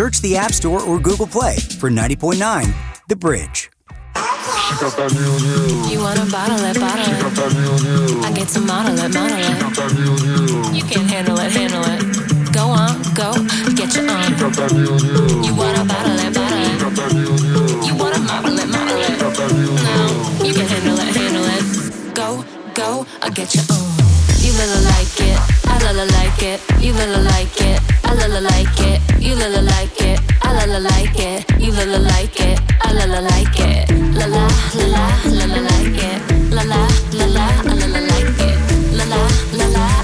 search the App Store or Google Play for 90.9 The Bridge. You wanna bottle it, bottle it. I get to model it, model it. You can handle it, handle it. Go on, go, get your own. You wanna bottle it, bottle it. You wanna model it, model it. No, you can handle it, handle it. Go, go, I get your own. You like it, I like it. You like it, I lila like it. You little like it, I lila like it. You little like it, I lila like it. La la la la la la like it. La la la la I lila like it. La la la la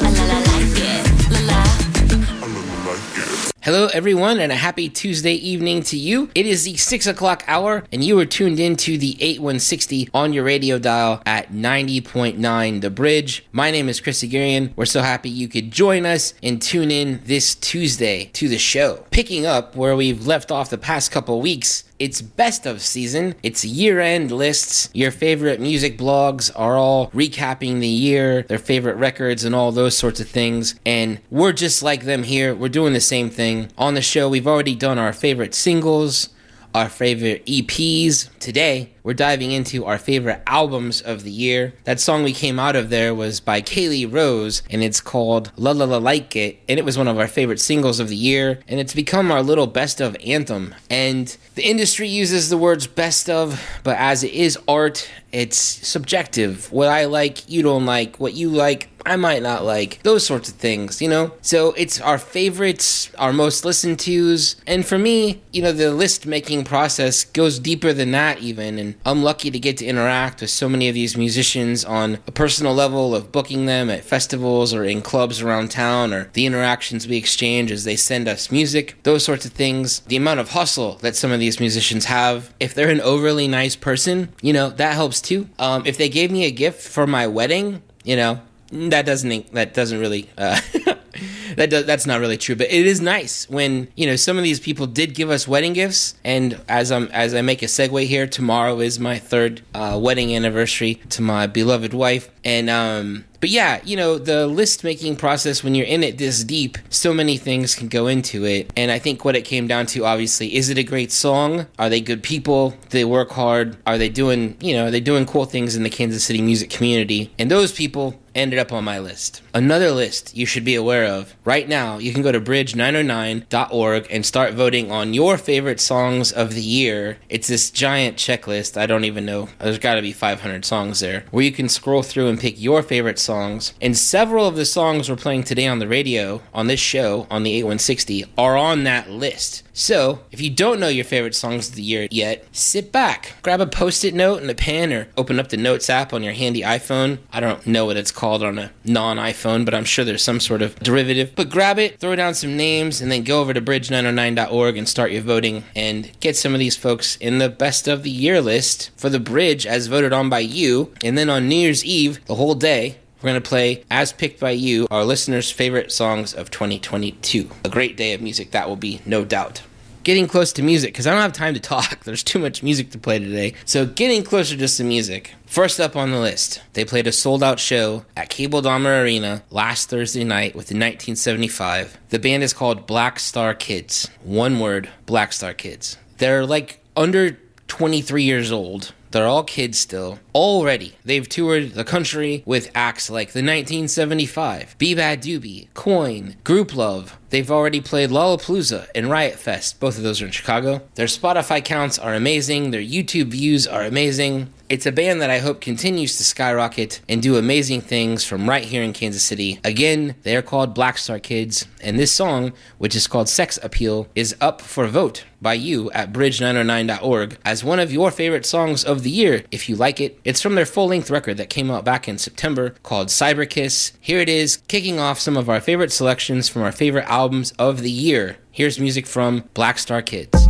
Hello, everyone, and a happy Tuesday evening to you. It is the 6 o'clock hour, and you are tuned in to the 8160 on your radio dial at 90.9 The Bridge. My name is Chris Haghirian. We're so happy you could join us and tune in this Tuesday to the show. Picking up where we've left off the past couple weeks, it's best of season. It's year end lists. Your favorite music blogs are all recapping the year, their favorite records, and all those sorts of things. And we're just like them here. We're doing the same thing. On the show, we've already done our favorite singles, our favorite EPs. Today, we're diving into our favorite albums of the year. That song we came out of there was by Kaylee Rose, and it's called La La La Like It, and it was one of our favorite singles of the year, and it's become our little best of anthem. And the industry uses the words best of, but as it is art, it's subjective. What I like, you don't like. What you like, I might not like. Those sorts of things, you know? So it's our favorites, our most listened to's. And for me, you know, the list making process goes deeper than that, even. And I'm lucky to get to interact with so many of these musicians on a personal level of booking them at festivals or in clubs around town or the interactions we exchange as they send us music, those sorts of things. The amount of hustle that some of these musicians have. If they're an overly nice person, you know, that helps too. Um, if they gave me a gift for my wedding, you know, that doesn't that doesn't really uh, that does, that's not really true but it is nice when you know some of these people did give us wedding gifts. And as i'm as i make a segue here tomorrow is my third uh, wedding anniversary to my beloved wife and um but yeah, you know, the list making process, when you're in it this deep, so many things can go into it. And I think what it came down to, obviously, is it a great song? Are they good people? Do they work hard? Are they doing, you know, are they doing cool things in the Kansas City music community? And those people ended up on my list. Another list you should be aware of. Right now, you can go to bridge909.org and start voting on your favorite songs of the year. It's this giant checklist. I don't even know. There's got to be 500 songs there where you can scroll through and pick your favorite songs. And several of the songs we're playing today on the radio, on this show, on the 8160, are on that list. So, if you don't know your favorite songs of the year yet, sit back, grab a post it note and a pen, or open up the Notes app on your handy iPhone. I don't know what it's called on a non iPhone, but I'm sure there's some sort of derivative. But grab it, throw down some names, and then go over to bridge909.org and start your voting and get some of these folks in the best of the year list for the bridge as voted on by you. And then on New Year's Eve, the whole day, we're going to play, as picked by you, our listeners' favorite songs of 2022. A great day of music, that will be, no doubt. Getting close to music, because I don't have time to talk. There's too much music to play today. So, getting closer to some music. First up on the list, they played a sold out show at Cable Dahmer Arena last Thursday night with the 1975. The band is called Blackstarkids. One word, Blackstarkids. They're like under 23 years old. They're all kids still. Already, they've toured the country with acts like the 1975, beabadoobee, Coin, Grouplove. They've already played Lollapalooza and Riot Fest. Both of those are in Chicago. Their Spotify counts are amazing. Their YouTube views are amazing. It's a band that I hope continues to skyrocket and do amazing things from right here in Kansas City. Again, they are called Blackstarkids, and this song, which is called Sex Appeal, is up for vote by you at bridge909.org as one of your favorite songs of the year if you like it. It's from their full length record that came out back in September called Cyberkiss. Here it is, kicking off some of our favorite selections from our favorite albums of the year. Here's music from Blackstarkids.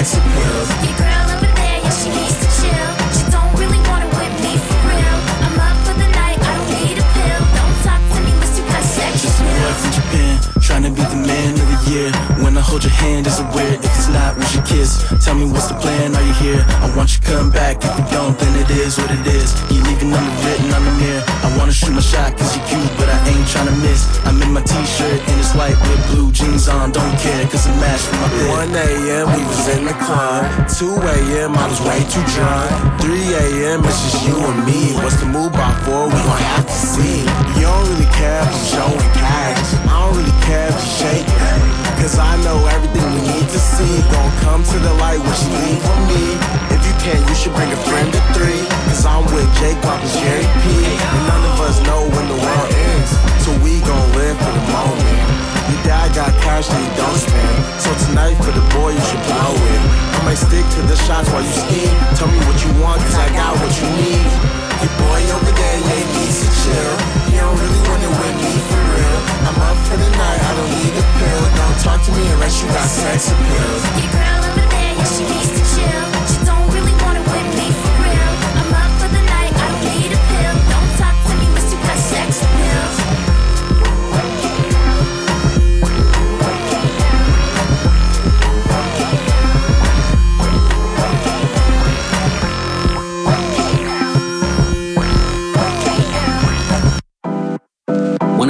Appeal. Your girl over there, yeah, she needs to chill. She don't really want it with me for real. I'm up for the night, I don't need a pill. Don't talk to me unless you got sex Just a boy from Japan, trying to be the man of the year. Hold your hand, is it weird? If it's not, we should kiss. Tell me what's the plan, are you here? I want you to come back. If you don't, then it is what it is. You leaving underwritten on the mirror. I wanna shoot my shot, cause you cute, but I ain't trying to miss. I'm in my t-shirt and it's white with blue jeans on. Don't care, cause it matched with my bed. 1 a.m. we was in the club. 2 a.m. I was way too drunk. 3 a.m. it's just you and me. What's the move by 4? We gon' have to see. You don't really care if I'm showing cash. I don't really care if you shake it. Cause I know everything we need to see. Gon' come to the light what you need from me. If you can't, you should bring a friend of three. Cause I'm with Jake Pop and Jerry P. And none of us know when the world ends. So we gon' live for the moment. Your dad got cash that he don't spend. So tonight for the boy, you should blow it. I might stick to the shots while you scheme. Tell me what you want, cause I got what you need. Your boy over there, yeah, needs to chill. He don't really wanna with me for real. I'm up for the night, I don't need a pill. Don't talk to me unless you got sex appeal. Your girl over there, yeah, she needs to chill. She don't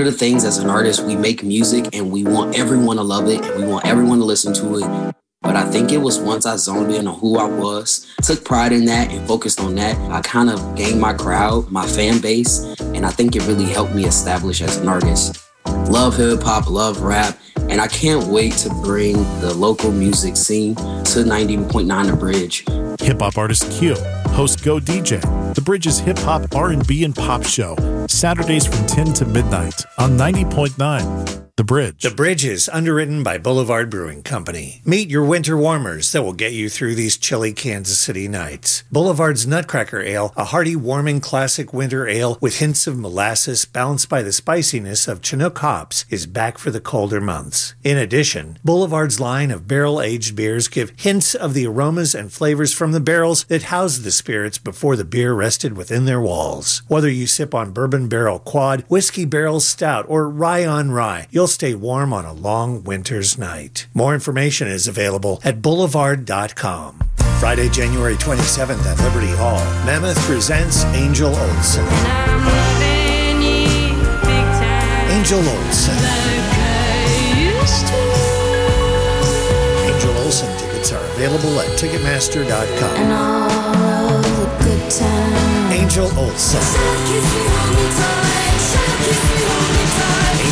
One of the things as an artist, we make music and we want everyone to love it and we want everyone to listen to it. But I think it was once I zoned in on who I was, took pride in that and focused on that, I kind of gained my crowd, my fan base, and I think it really helped me establish as an artist. Love hip hop, love rap, and I can't wait to bring the local music scene to 90.9 The Bridge. Hip hop artist Q, host Go DJ, The Bridge's hip hop, R&B, and pop show, Saturdays from 10 to midnight on 90.9 The Bridge. The Bridge is underwritten by Boulevard Brewing Company. Meet your winter warmers that will get you through these chilly Kansas City nights. Boulevard's Nutcracker Ale, a hearty, warming classic winter ale with hints of molasses balanced by the spiciness of Chinook hops, is back for the colder months. In addition, Boulevard's line of barrel aged beers give hints of the aromas and flavors from the barrels that housed the spirits before the beer rested within their walls. Whether you sip on bourbon barrel quad, whiskey barrel stout, or rye on rye, you'll stay warm on a long winter's night. More information is available at boulevard.com. Friday, January 27th at Liberty Hall, Mammoth presents Angel Olsen. Angel Olsen. Angel Olsen tickets are available at Ticketmaster.com. Angel Olsen.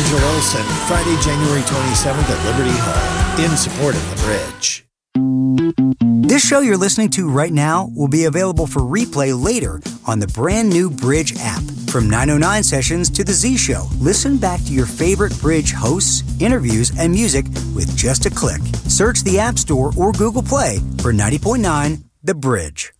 Angel Olsen, Friday, January 27th at Liberty Hall, in support of the bridge. This show you're listening to right now will be available for replay later on the brand new Bridge app. From 909 sessions to The Z Show, listen back to your favorite Bridge hosts, interviews, and music with just a click. Search the App Store or Google Play for 90.9 The Bridge.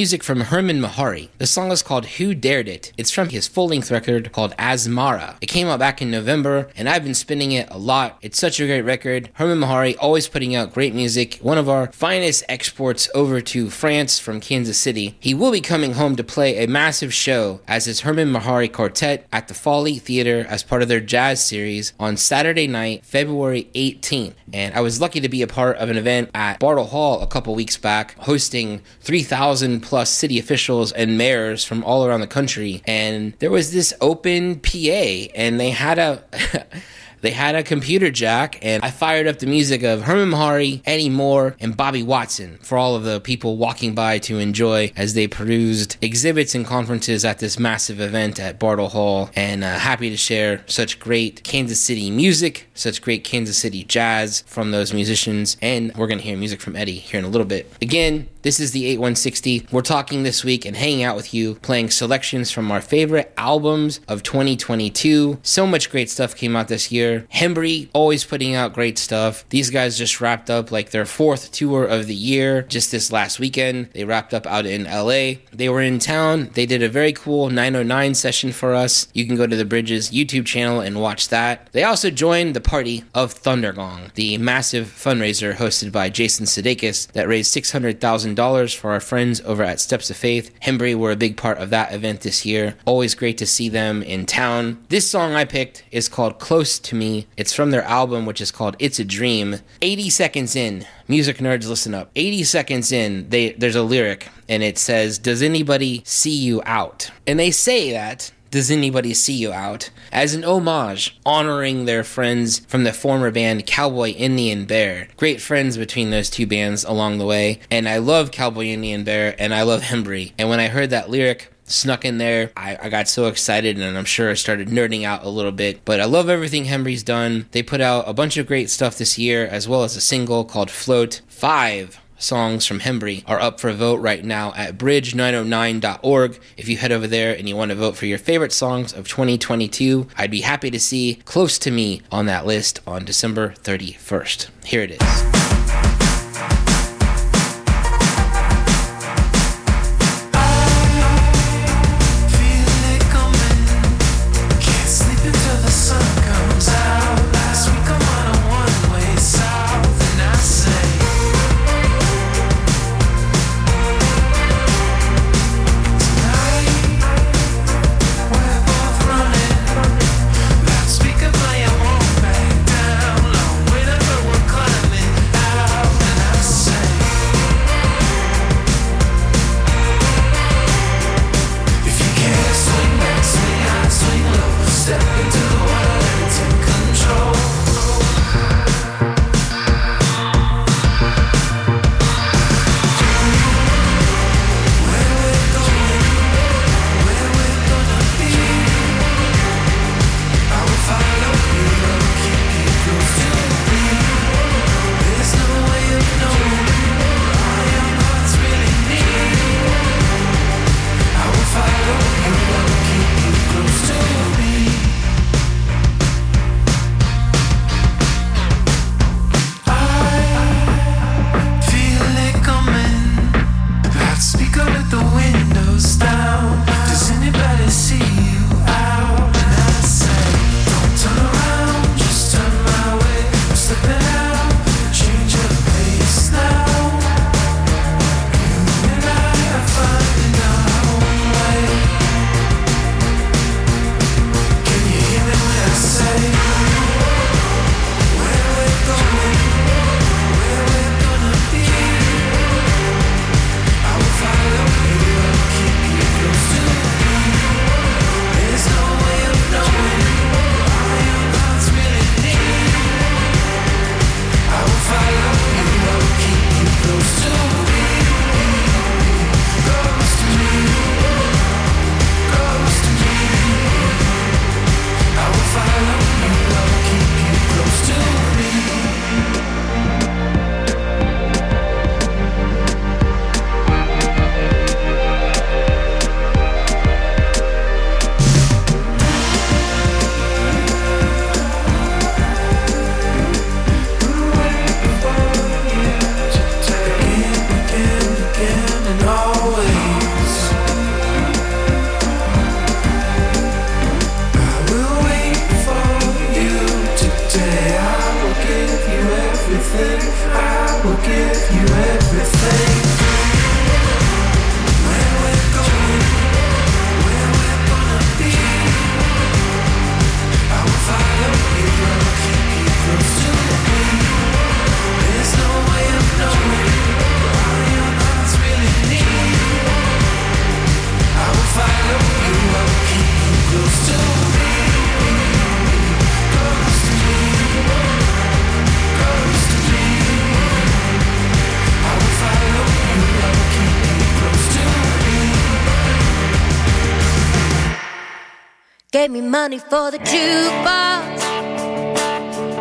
Music from Hermon Mehari. The song is called Who Dared It? It's from his full length record called Asmara. It came out back in November, and I've been spinning it a lot. It's such a great record. Hermon Mehari always putting out great music, one of our finest exports over to France from Kansas City. He will be coming home to play a massive show as his Hermon Mehari Quartet at the Folly Theater as part of their jazz series on Saturday night, February 18th. And I was lucky to be a part of an event at Bartle Hall a couple weeks back, hosting 3,000 plus city officials and mayors from all around the country. And there was this open PA, and they had a. They had a computer jack, and I fired up the music of Hermon Mehari, Eddie Moore, and Bobby Watson for all of the people walking by to enjoy as they perused exhibits and conferences at this massive event at Bartle Hall. And uh, happy to share such great Kansas City music, such great Kansas City jazz from those musicians. And we're going to hear music from Eddie here in a little bit. Again, this is the 8160. We're talking this week and hanging out with you, playing selections from our favorite albums of 2022. So much great stuff came out this year. Hembree always putting out great stuff. These guys just wrapped up like their fourth tour of the year just this last weekend. They wrapped up out in LA. They were in town. They did a very cool 909 session for us. You can go to the Bridges YouTube channel and watch that. They also joined the party of Thundergong, the massive fundraiser hosted by Jason Sudeikis that raised $600,000 for our friends over at Steps of Faith. Hembree were a big part of that event this year. Always great to see them in town. This song I picked is called Close to Me. It's from their album, which is called It's a Dream. 80 seconds in, music nerds, listen up. 80 seconds in, they, there's a lyric, and it says, Does anybody see you out? And they say that does Anybody See You Out as an homage honoring their friends from the former band Cowboy Indian Bear. Great friends between those two bands along the way, and I love Cowboy Indian Bear and I love Hembree. And when I heard that lyric, snuck in there. I, I, got so excited and I'm sure I started nerding out a little bit. But I love everything Hembree's done. They put out a bunch of great stuff this year, as well as a single called Float. Five songs from Hembree are up for a vote right now at bridge909.org. If you head over there and you want to vote for your favorite songs of 2022, I'd be happy to see Close to Me on that list on December 31st. Here it is. Money for the jukebox.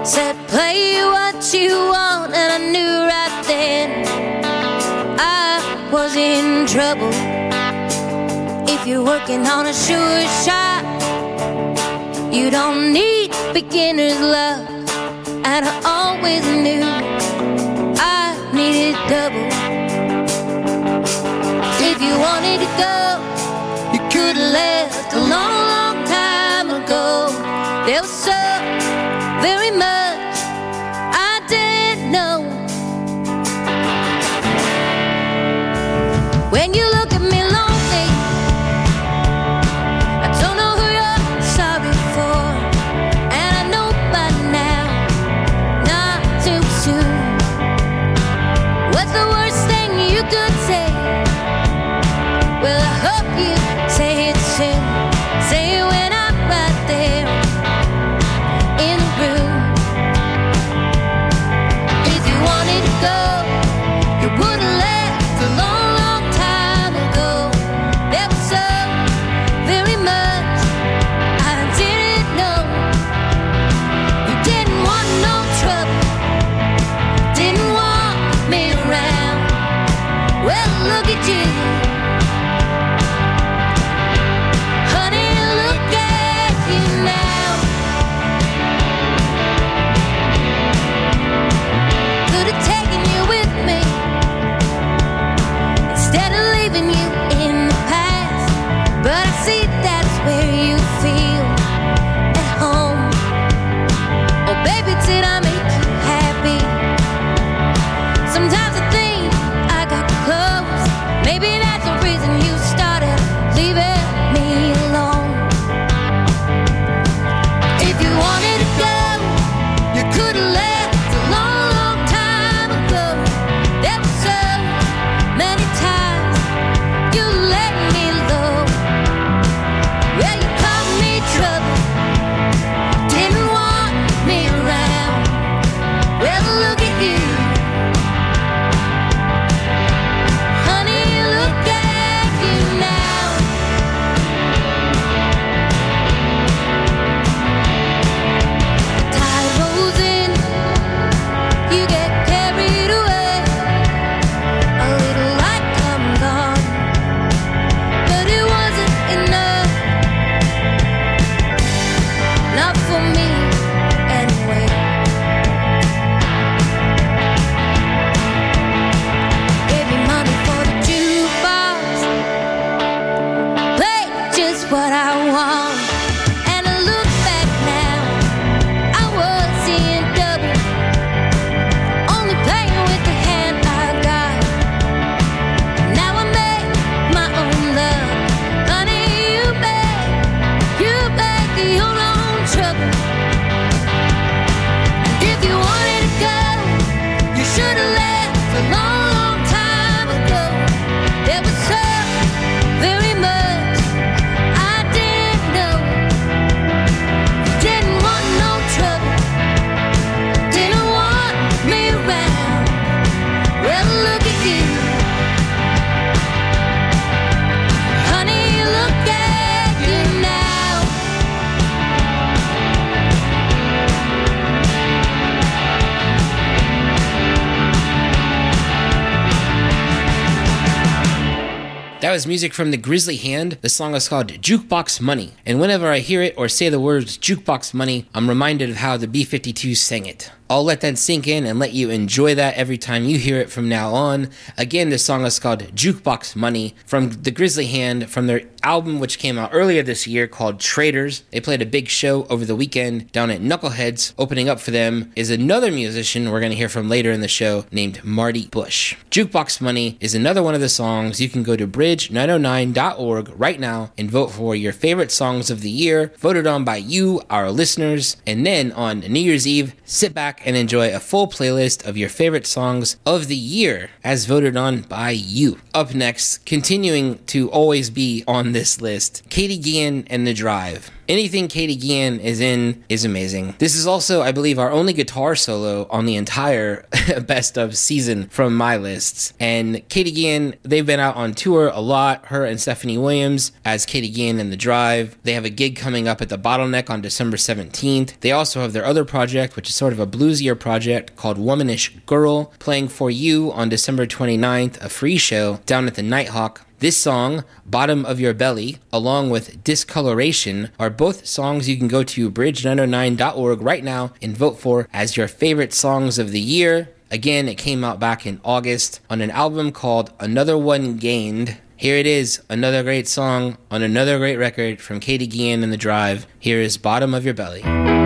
Said, play what you want, and I knew right then I was in trouble. If you're working on a sure shot, you don't need beginner's luck. And I always knew I needed double. If you wanted to go, you could have left There was Music from the Grizzly Hand. The song is called Jukebox Money. And whenever I hear it or say the words Jukebox Money, I'm reminded of how the B 52s sang it. I'll let that sink in and let you enjoy that every time you hear it from now on. Again, this song is called Jukebox Money from the Grizzly Hand from their album, which came out earlier this year called Traders. They played a big show over the weekend down at Knuckleheads. Opening up for them is another musician we're going to hear from later in the show named Marty Bush. Jukebox Money is another one of the songs. You can go to bridge909.org right now and vote for your favorite songs of the year, voted on by you, our listeners. And then on New Year's Eve, sit back and enjoy a full playlist of your favorite songs of the year as voted on by you. Up next, continuing to always be on this list, Katy Guillen and The Drive. Anything Katy Guillen is in is amazing. This is also, I believe, our only guitar solo on the entire best of season from my lists. And Katy Guillen, they've been out on tour a lot, her and Stephanie Williams as Katy Guillen in The Drive. They have a gig coming up at the Bottleneck on December 17th. They also have their other project, which is sort of a bluesier project called Womanish Girl, playing for you on December 29th, a free show down at the Nighthawk. This song, Bottom of Your Belly, along with Discoloration, are both songs you can go to bridge909.org right now and vote for as your favorite songs of the year. Again, it came out back in August on an album called Another One Gained. Here it is, another great song on another great record from Katy Guillen and The Drive. Here is Bottom of Your Belly.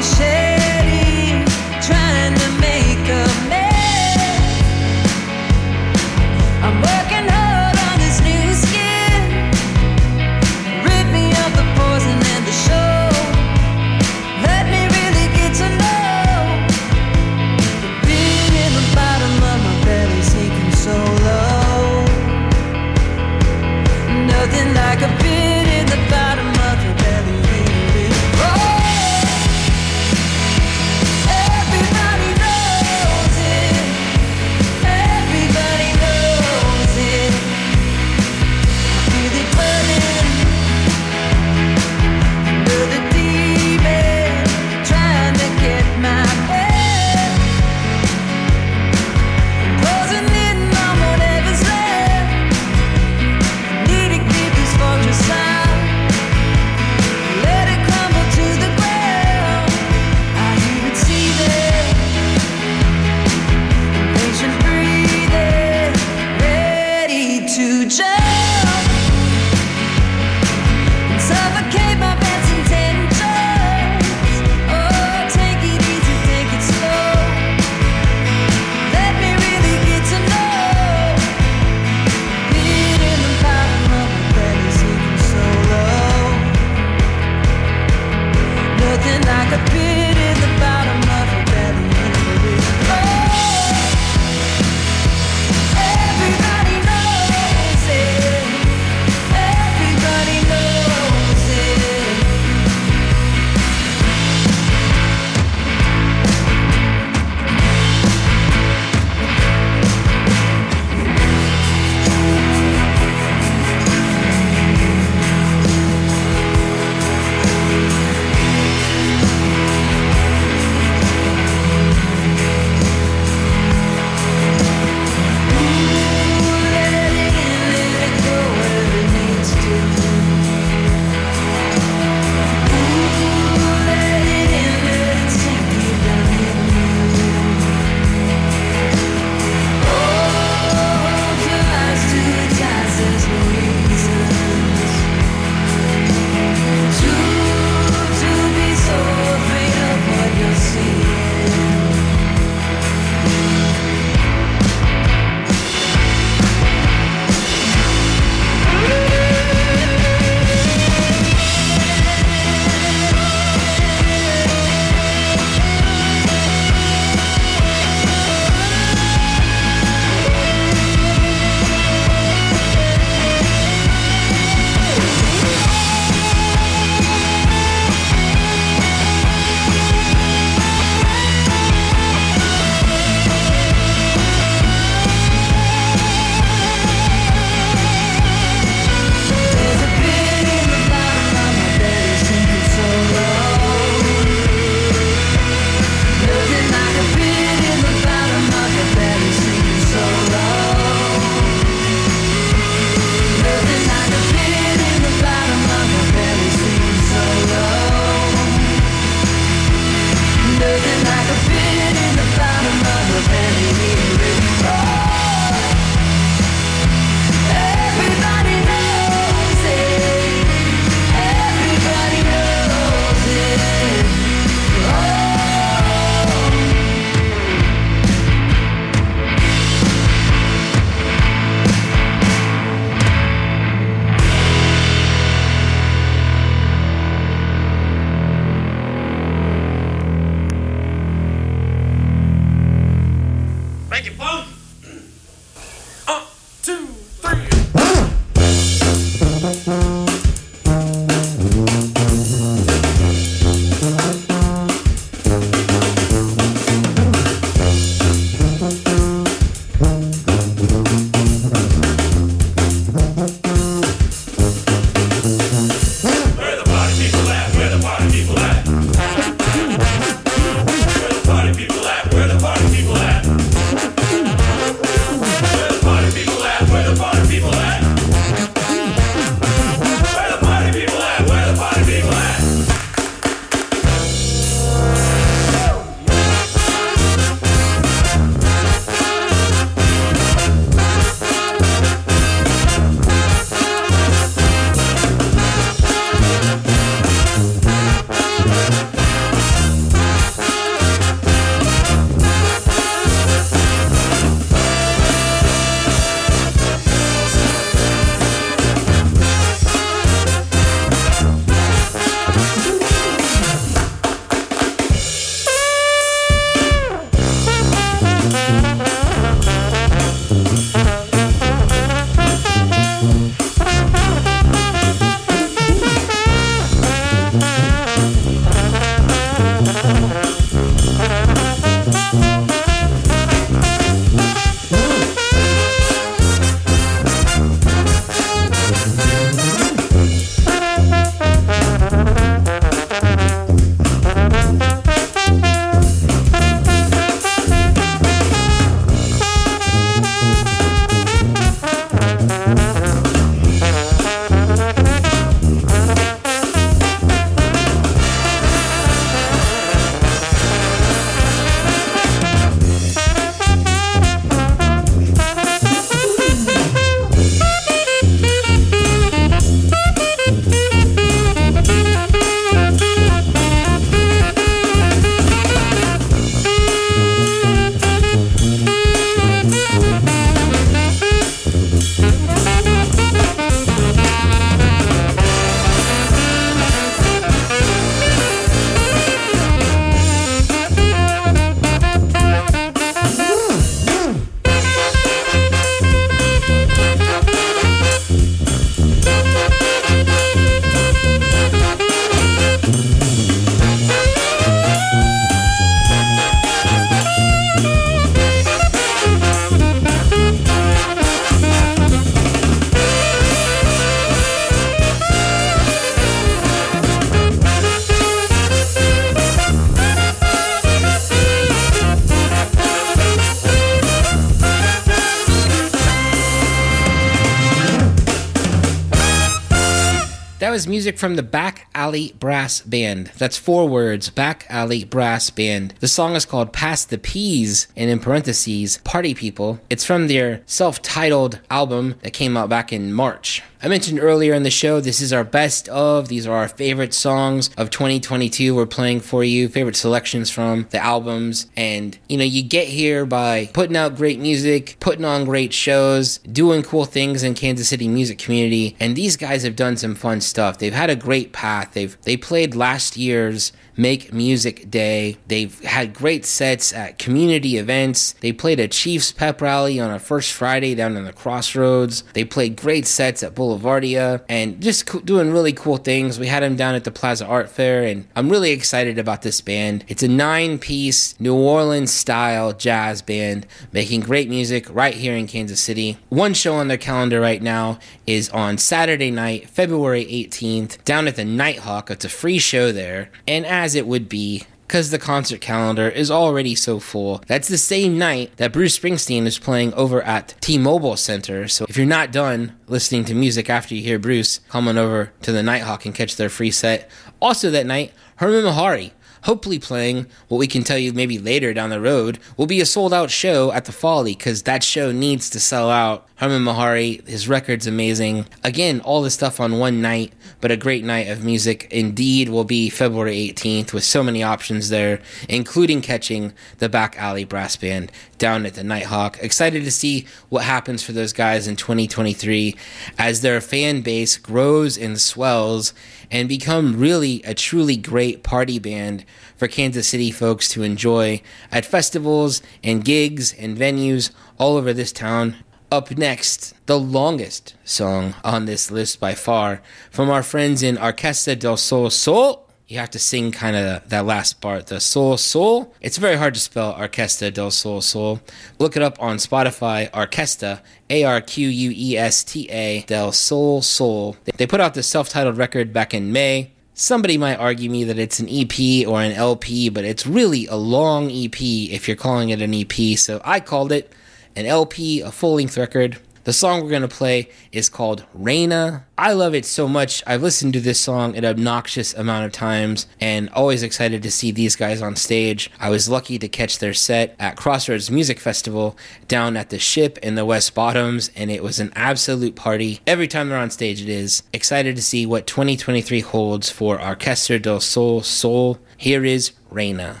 Music from the Back Alley Brass Band. That's four words Back Alley Brass Band. The song is called Pass the Peas, and in parentheses, Party People. It's from their self titled album that came out back in March. I mentioned earlier in the show, this is our best of. These are our favorite songs of 2022. We're playing for you, favorite selections from the albums. And, you know, you get here by putting out great music, putting on great shows, doing cool things in Kansas City music community. And these guys have done some fun stuff. They've had a great path. They've, they played last year's Make Music Day. They've had great sets at community events. They played a Chiefs pep rally on a first Friday down in the Crossroads. They played great sets at Boulevardia and just co- doing really cool things. We had them down at the Plaza Art Fair, and I'm really excited about this band. It's a nine piece New Orleans style jazz band making great music right here in Kansas City. One show on their calendar right now is on Saturday night, February 18th, down at the Nighthawk. It's a free show there. And as it would be, because the concert calendar is already so full. That's the same night that Bruce Springsteen is playing over at T Mobile Center. So if you're not done listening to music after you hear Bruce, come on over to the Nighthawk and catch their free set. Also that night, Hermon Mehari hopefully playing what we can tell you maybe later down the road will be a sold out show at the Folly because that show needs to sell out. Hermon Mehari, his record's amazing. Again, all the stuff on one night, but a great night of music indeed will be February 18th with so many options there, including catching the Back Alley Brass Band down at the Nighthawk. Excited to see what happens for those guys in 2023 as their fan base grows and swells and become really a truly great party band for Kansas City folks to enjoy at festivals and gigs and venues all over this town. Up next, the longest song on this list by far from our friends in Orquesta del Sol Sol. You have to sing kind of that last part, the Sol Sol. It's very hard to spell Orquesta del Sol Sol. Look it up on Spotify, Orquesta, A R Q U E S T A, del Sol Sol. They put out this self titled record back in May. Somebody might argue me that it's an EP or an LP, but it's really a long EP if you're calling it an EP. So I called it an LP, a full length record. The song we're going to play is called Reina. I love it so much. I've listened to this song an obnoxious amount of times and always excited to see these guys on stage. I was lucky to catch their set at Crossroads Music Festival down at the Ship in the West Bottoms, and it was an absolute party. Every time they're on stage, it is. Excited to see what 2023 holds for Orquesta del Sol Sol. Here is Reina.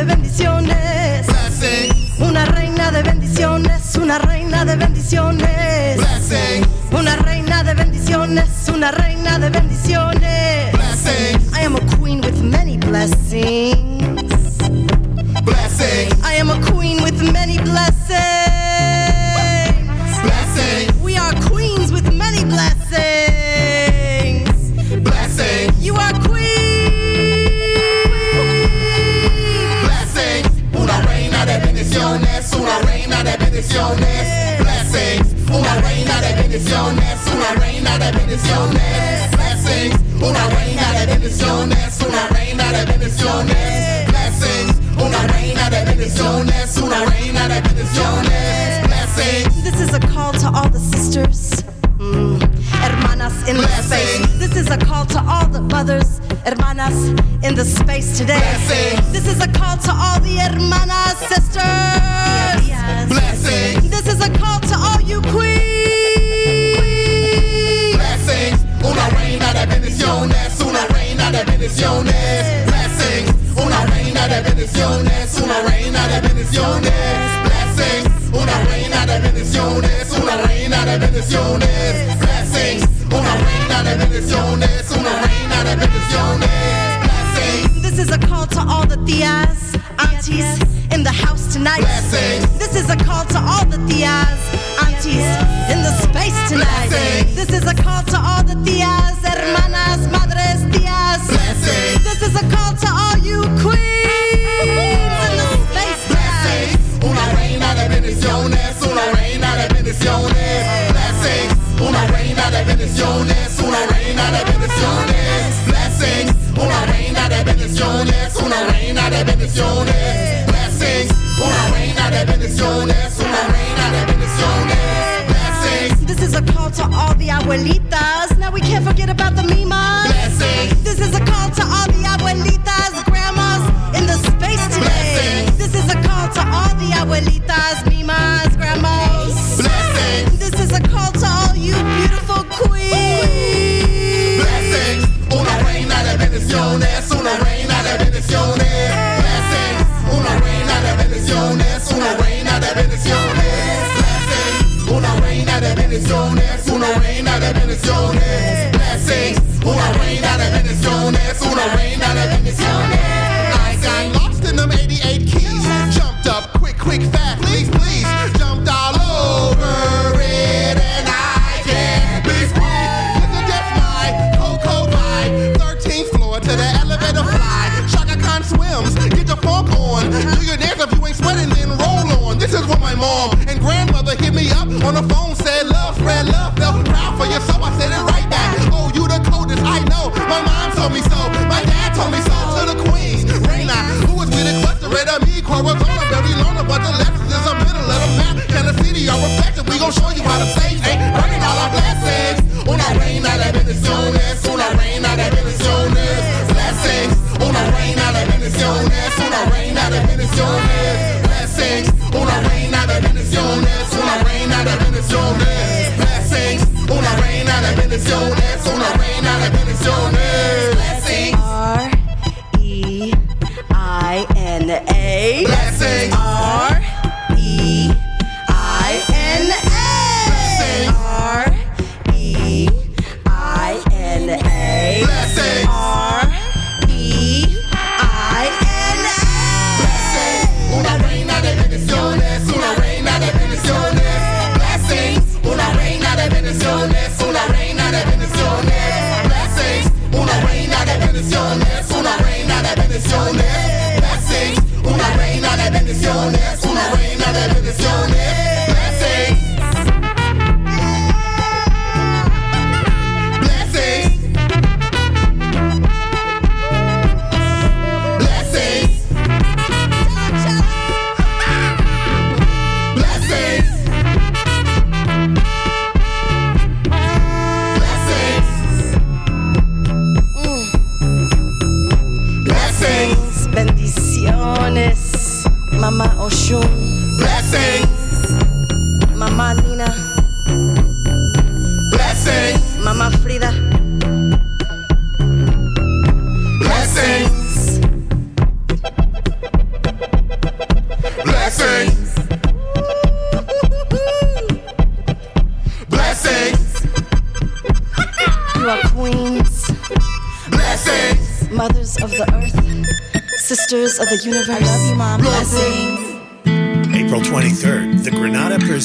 De bendiciones. Una reina de bendiciones, una reina de bendiciones. Una reina de bendiciones, una reina de bendiciones. I am a queen with many blessings. Bendiciones. Blessings. Una reina de bendiciones, una reina de bendiciones. Blessings. Una reina de bendiciones, una reina de bendiciones. Blessings. Una reina de bendiciones, una reina de bendiciones. Blessings. This is a call to all the sisters. mm, Hermanas in the space. This is a call to all the mothers, hermanas in the space today. This is a call to all the hermanas, sisters. This is a call to all you queens. Blessings. Una reina de bendiciones, una reina de bendiciones. Blessings. Una reina de bendiciones, una reina de bendiciones. Blessings. Una reina de bendiciones, una reina de bendiciones. Blessings. Una reina de bendiciones, una reina de bendiciones. Blessings. This is a call to all the tias, aunties in the house tonight. Blessings. This is a call to all the theas, aunties in the space tonight. Blessings. This is a call to all the theas, hermanas, madres, tias. Blessings. This is a call to all you queens in the space tonight. Una reina de bendiciones, una reina de bendiciones. Blessings. Una reina de bendiciones, una reina de bendiciones. Blessings. Una reina de bendiciones una reina de bendiciones. Blessings, This is a call to all the abuelitas. Now we can't forget about the mimas. blessings, This is a call to all the abuelitas, grandmas in the space today. Blessings. This is a call to all the abuelitas, I got lost in them 88 keys. Jumped up quick, quick, fast,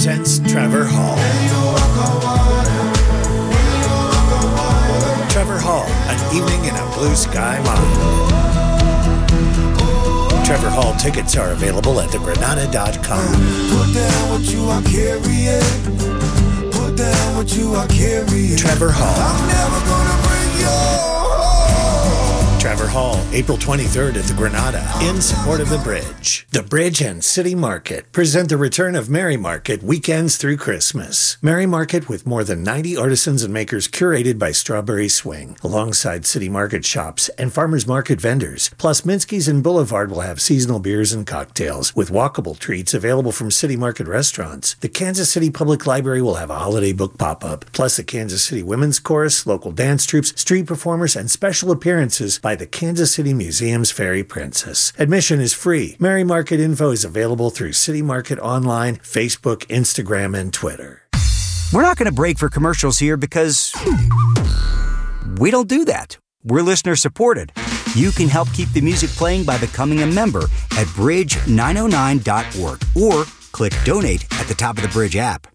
presents Trevor Hall. Trevor Hall, an evening in a blue sky mind. Trevor Hall tickets are available at thegranada.com. Put down what you are carrying. Put down what you are carrying. Trevor Hall. Trevor Hall, April 23rd at the Granada, in support of the Bridge. The Bridge and City Market present the return of Merry Market weekends through Christmas. Merry Market with more than 90 artisans and makers curated by Strawberry Swing, alongside City Market shops and farmers market vendors. Plus, Minsky's and Boulevard will have seasonal beers and cocktails with walkable treats available from City Market restaurants. The Kansas City Public Library will have a holiday book pop up, plus the Kansas City Women's Chorus, local dance troops, street performers, and special appearances by the Kansas City Museum's Fairy Princess. Admission is free. Merry Market info is available through City Market Online, Facebook, Instagram, and Twitter. We're not going to break for commercials here because we don't do that. We're listener supported. You can help keep the music playing by becoming a member at bridge909.org or click donate at the top of the Bridge app.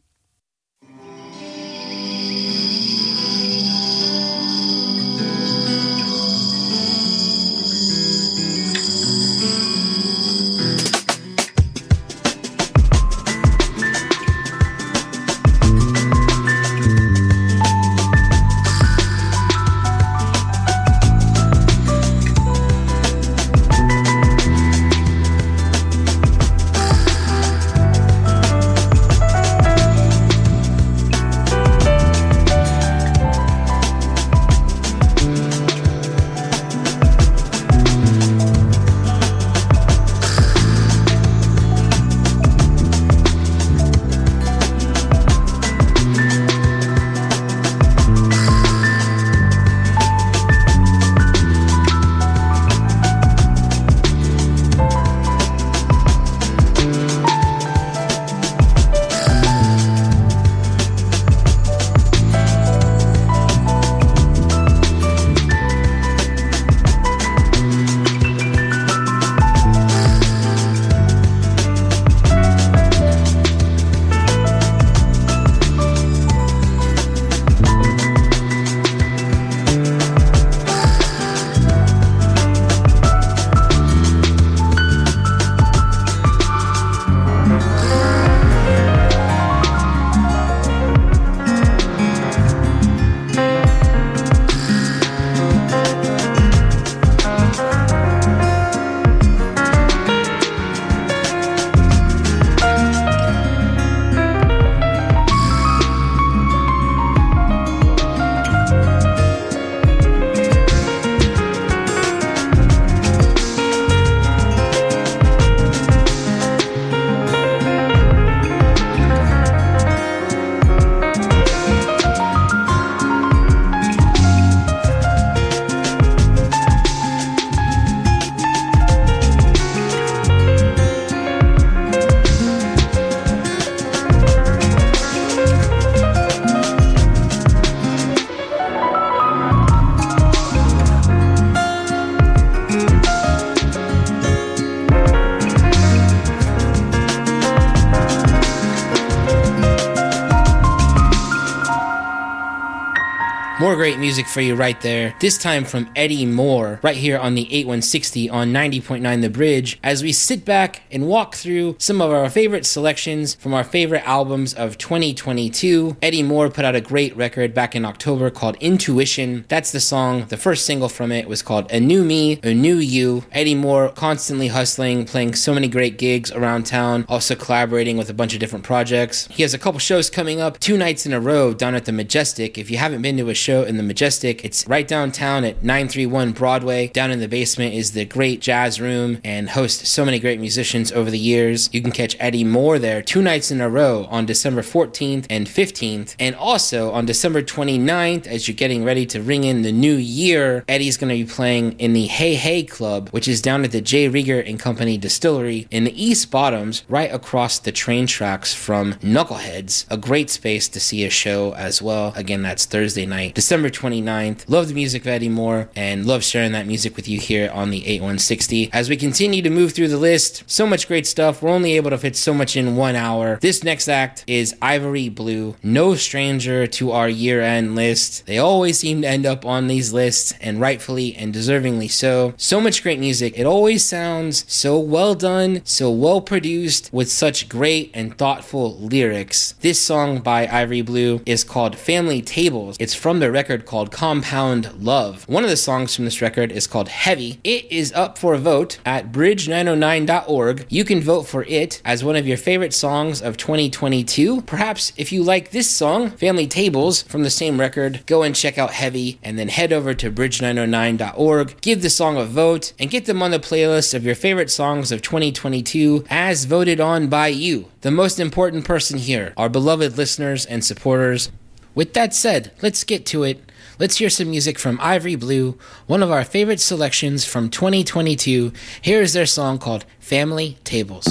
Music for you right there. This time from Eddie Moore, right here on the 8160 on 90.9 The Bridge, as we sit back and walk through some of our favorite selections from our favorite albums of 2022. Eddie Moore put out a great record back in October called Intuition. That's the song. The first single from it was called A New Me, A New You. Eddie Moore constantly hustling, playing so many great gigs around town, also collaborating with a bunch of different projects. He has a couple shows coming up, two nights in a row down at the Majestic. If you haven't been to a show in the Majestic, it's right downtown at 931 Broadway. Down in the basement is the great jazz room and hosts so many great musicians over the years. You can catch Eddie Moore there two nights in a row on December 14th and 15th. And also on December 29th, as you're getting ready to ring in the new year, Eddie's going to be playing in the Hey Hey Club, which is down at the J. Rieger and Company Distillery in the East Bottoms, right across the train tracks from Knuckleheads. A great space to see a show as well. Again, that's Thursday night, December 29th. Love the music of Eddie Moore and love sharing that music with you here on the 8160. As we continue to move through the list, so much great stuff. We're only able to fit so much in one hour. This next act is Ivory Blue, no stranger to our year end list. They always seem to end up on these lists, and rightfully and deservingly so. So much great music. It always sounds so well done, so well produced, with such great and thoughtful lyrics. This song by Ivory Blue is called Family Tables. It's from their record called Compound Love. One of the songs from this record is called Heavy. It is up for a vote at bridge909.org. You can vote for it as one of your favorite songs of 2022. Perhaps if you like this song, Family Tables, from the same record, go and check out Heavy and then head over to bridge909.org, give the song a vote, and get them on the playlist of your favorite songs of 2022 as voted on by you, the most important person here, our beloved listeners and supporters. With that said, let's get to it. Let's hear some music from Ivory Blue, one of our favorite selections from 2022. Here is their song called Family Tables.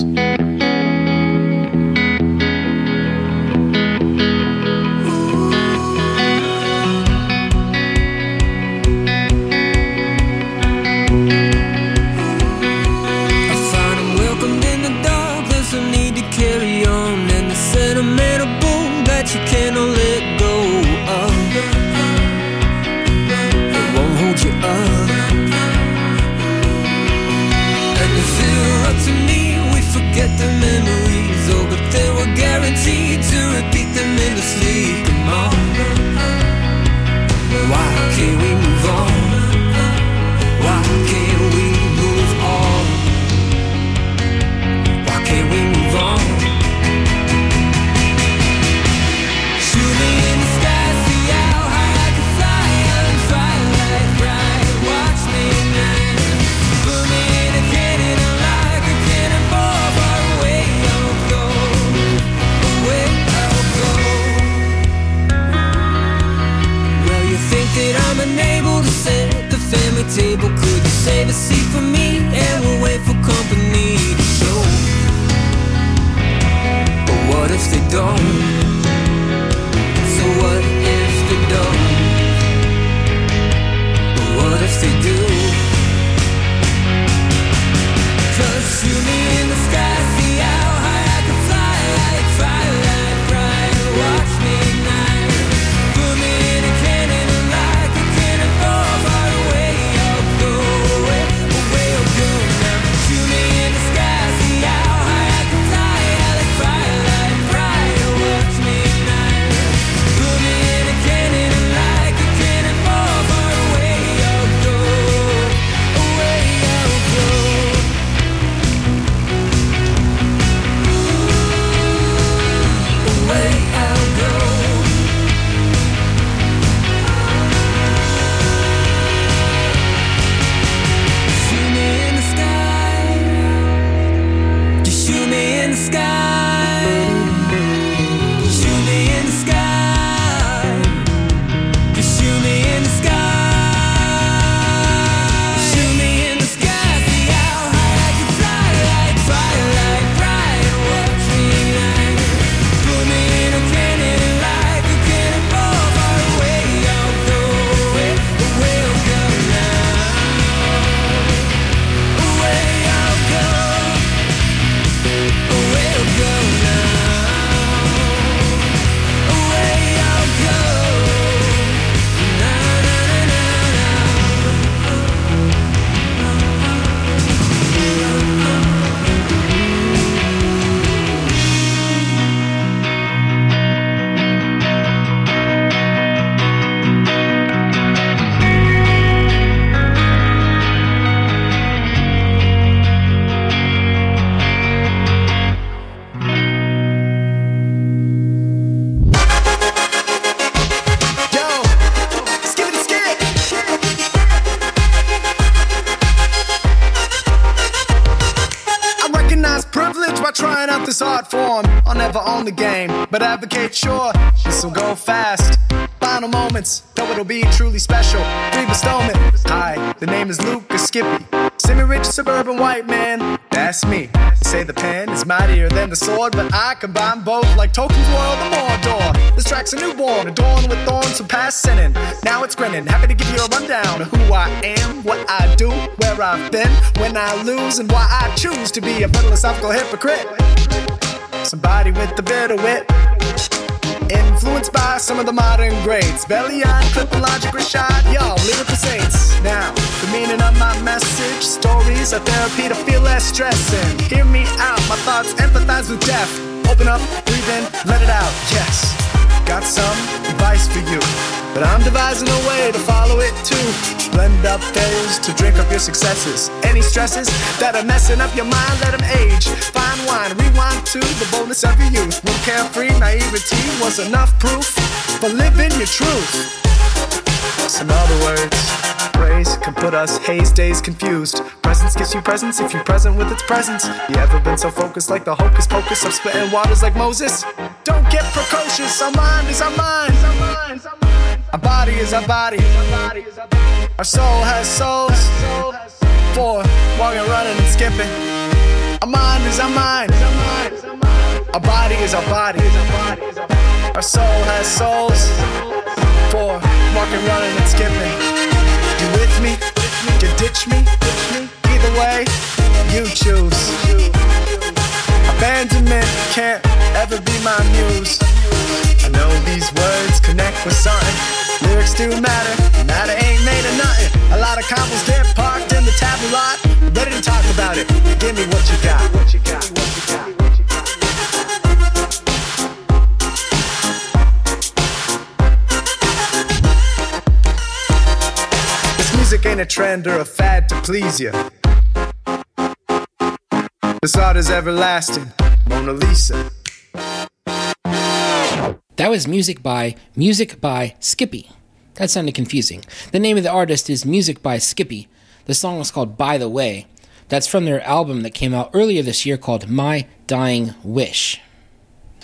And why I choose to be a philosophical hypocrite. Somebody with a bit of wit. Influenced by some of the modern greats. Bellion, Clip, and Logic, Rashad, yo, lyrical saints. Now, the meaning of my message stories are therapy to feel less stressing. Hear me out, my thoughts empathize with death. Open up, breathe in, let it out, yes. Got some advice for you, but I'm devising a way to follow it too. Blend up failures to drink up your successes. Any stresses that are messing up your mind, let them age. Fine wine, rewind to the boldness of your youth. When carefree naivety was enough proof for living your truth. In other words, praise can put us haze days confused. Presence gives you presence if you're present with its presence. You ever been so focused like the hocus pocus of splitting waters like Moses? Don't get precocious, our mind is our mind. Our body is our body. Our soul has souls. For walking, running, and skipping. Our mind is our mind. Our body is our body. Our soul has souls. For walking, running, and skipping. You with me? You ditch me? Either way, you choose. Abandonment can't ever be my muse. I know these words connect with something. Lyrics do matter, matter ain't made of nothing. A lot of combos get parked in the taboo lot. Ready to talk about it. Give me what you got. What you got? What you got? What you got? This music ain't a trend or a fad to please you. This art is everlasting. Mona Lisa. That was music by Music by Skippy. That sounded confusing. The name of the artist is Music by Skippy. The song is called By the Way. That's from their album that came out earlier this year called My Dying Wish.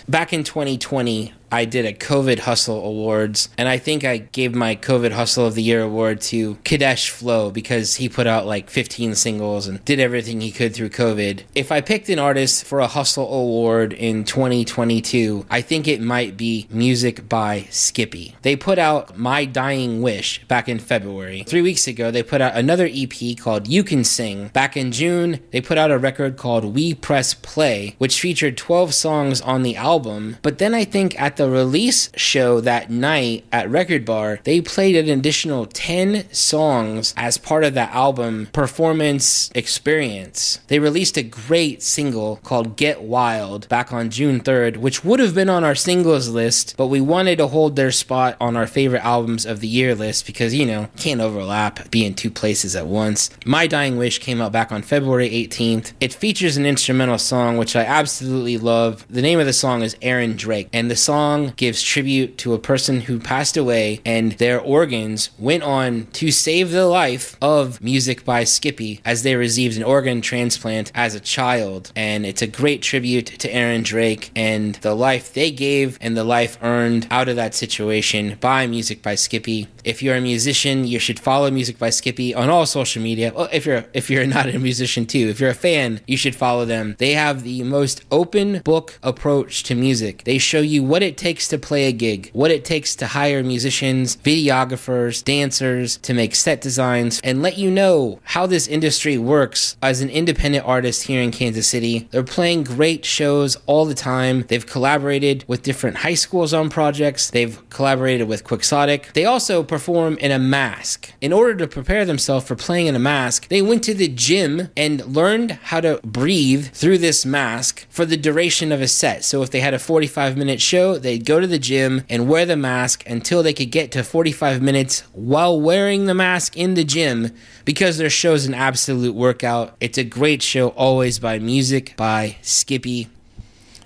Back in 2020, I did a COVID Hustle Awards, and I think I gave my COVID Hustle of the Year award to Kadesh Flow because he put out like 15 singles and did everything he could through COVID. If I picked an artist for a Hustle Award in 2022, I think it might be Music by Skippy. They put out My Dying Wish back in February. Three weeks ago, they put out another EP called You Can Sing. Back in June, they put out a record called We Press Play, which featured 12 songs on the album. But then I think at the release show that night at Record Bar, they played an additional 10 songs as part of that album performance experience. They released a great single called Get Wild back on June 3rd, which would have been on our singles list, but we wanted to hold their spot on our favorite albums of the year list because, you know, can't overlap, be in two places at once. My Dying Wish came out back on February 18th. It features an instrumental song, which I absolutely love. The name of the song is Aaron Drake, and the song gives tribute to a person who passed away and their organs went on to save the life of Music by Skippy as they received an organ transplant as a child. And it's a great tribute to Aaron Drake and the life they gave and the life earned out of that situation by Music by Skippy. If you're a musician, you should follow Music by Skippy on all social media. Well, if you're if you're not a musician too, if you're a fan, you should follow them. They have the most open book approach to music. They show you what it takes to play a gig, what it takes to hire musicians, videographers, dancers, to make set designs, and let you know how this industry works as an independent artist here in Kansas City. They're playing great shows all the time. They've collaborated with different high schools on projects. They've collaborated with Quixotic. They also perform in a mask. In order to prepare themselves for playing in a mask, they went to the gym and learned how to breathe through this mask for the duration of a set. So if they had a 45 minute show, they'd go to the gym and wear the mask until they could get to 45 minutes while wearing the mask in the gym because their show's an absolute workout. It's a great show, always by music by Skippy.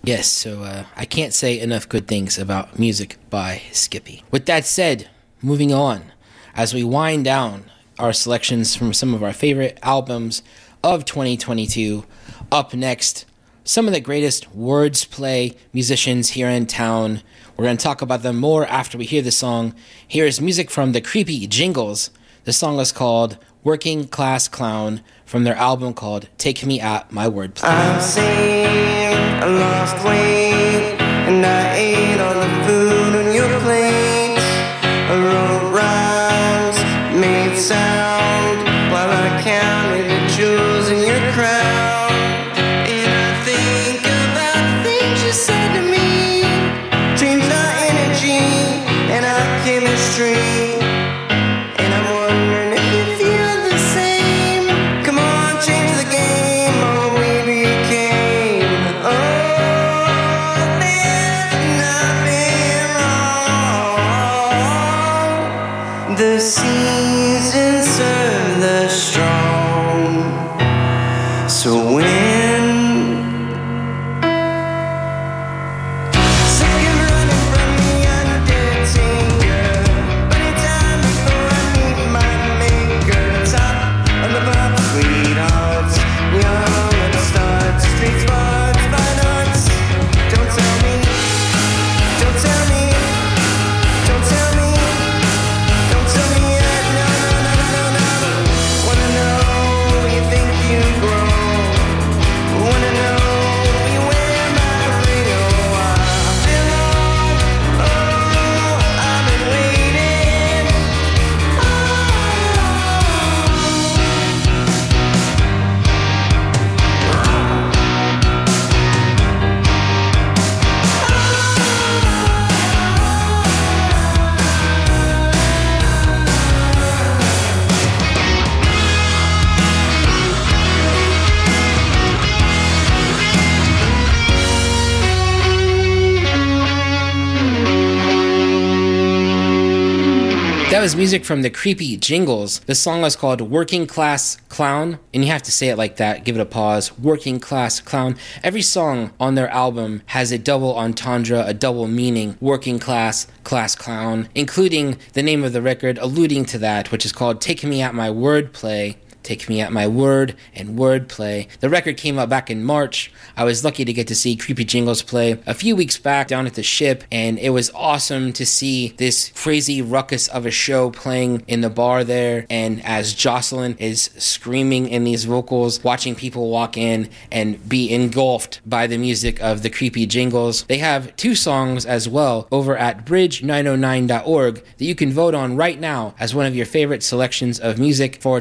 Yes, so uh, I can't say enough good things about music by Skippy. With that said, moving on, as we wind down our selections from some of our favorite albums of 2022, up next, some of the greatest words play musicians here in town. We're going to talk about them more after we hear the song. Here is music from the Creepy Jingles. The song is called Working Class Clown from their album called Take Me at My Wordplay. That was music from the Creepy Jingles. The song was called Working Class Clown, and you have to say it like that. Give it a pause. Working Class Clown. Every song on their album has a double entendre, a double meaning. Working Class, Class Clown, including the name of the record alluding to that, which is called Take Me at My Wordplay. Take Me at My Word and Wordplay. The record came out back in March. I was lucky to get to see Creepy Jingles play a few weeks back down at the ship, and it was awesome to see this crazy ruckus of a show playing in the bar there. And as Jocelyn is screaming in these vocals, watching people walk in and be engulfed by the music of the Creepy Jingles. They have two songs as well over at bridge909.org that you can vote on right now as one of your favorite selections of music for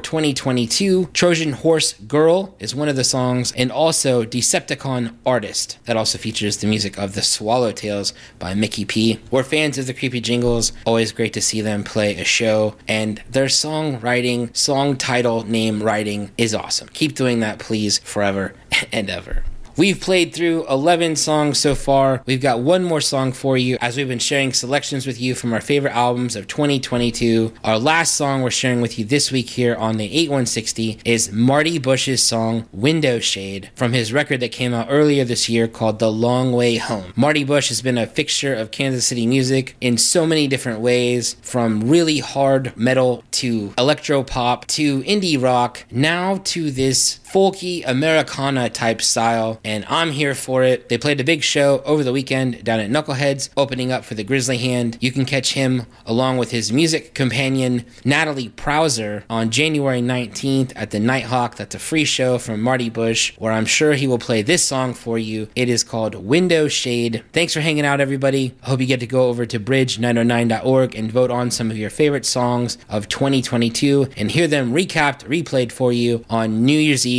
2022. Trojan Horse Girl is one of the songs, and also Decepticon Artist. That also features the music of The Swallowtails by Mickey P. We're fans of the Creepy Jingles. Always great to see them play a show, and their songwriting, song title name writing is awesome. Keep doing that, please, forever and ever. We've played through 11 songs so far. We've got one more song for you as we've been sharing selections with you from our favorite albums of 2022. Our last song we're sharing with you this week here on the 8160 is Marty Bush's song Window Shade from his record that came out earlier this year called The Long Way Home. Marty Bush has been a fixture of Kansas City music in so many different ways from really hard metal to electro pop to indie rock now to this folky Americana type style, and I'm here for it. They played a big show over the weekend down at Knuckleheads, opening up for the Grizzly Hand. You can catch him along with his music companion Natalie Prowser on January 19th at the Nighthawk. That's a free show from Marty Bush, where I'm sure he will play this song for you. It is called Window Shade. Thanks for hanging out, everybody. I hope you get to go over to bridge909.org and vote on some of your favorite songs of 2022 and hear them recapped, replayed for you on New Year's Eve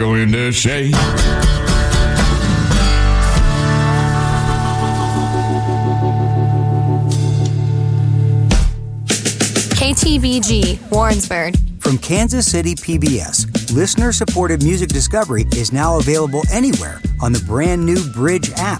go shade. KTBG, Warrensburg. From Kansas City PBS, listener supported music discovery is now available anywhere on the brand new Bridge app.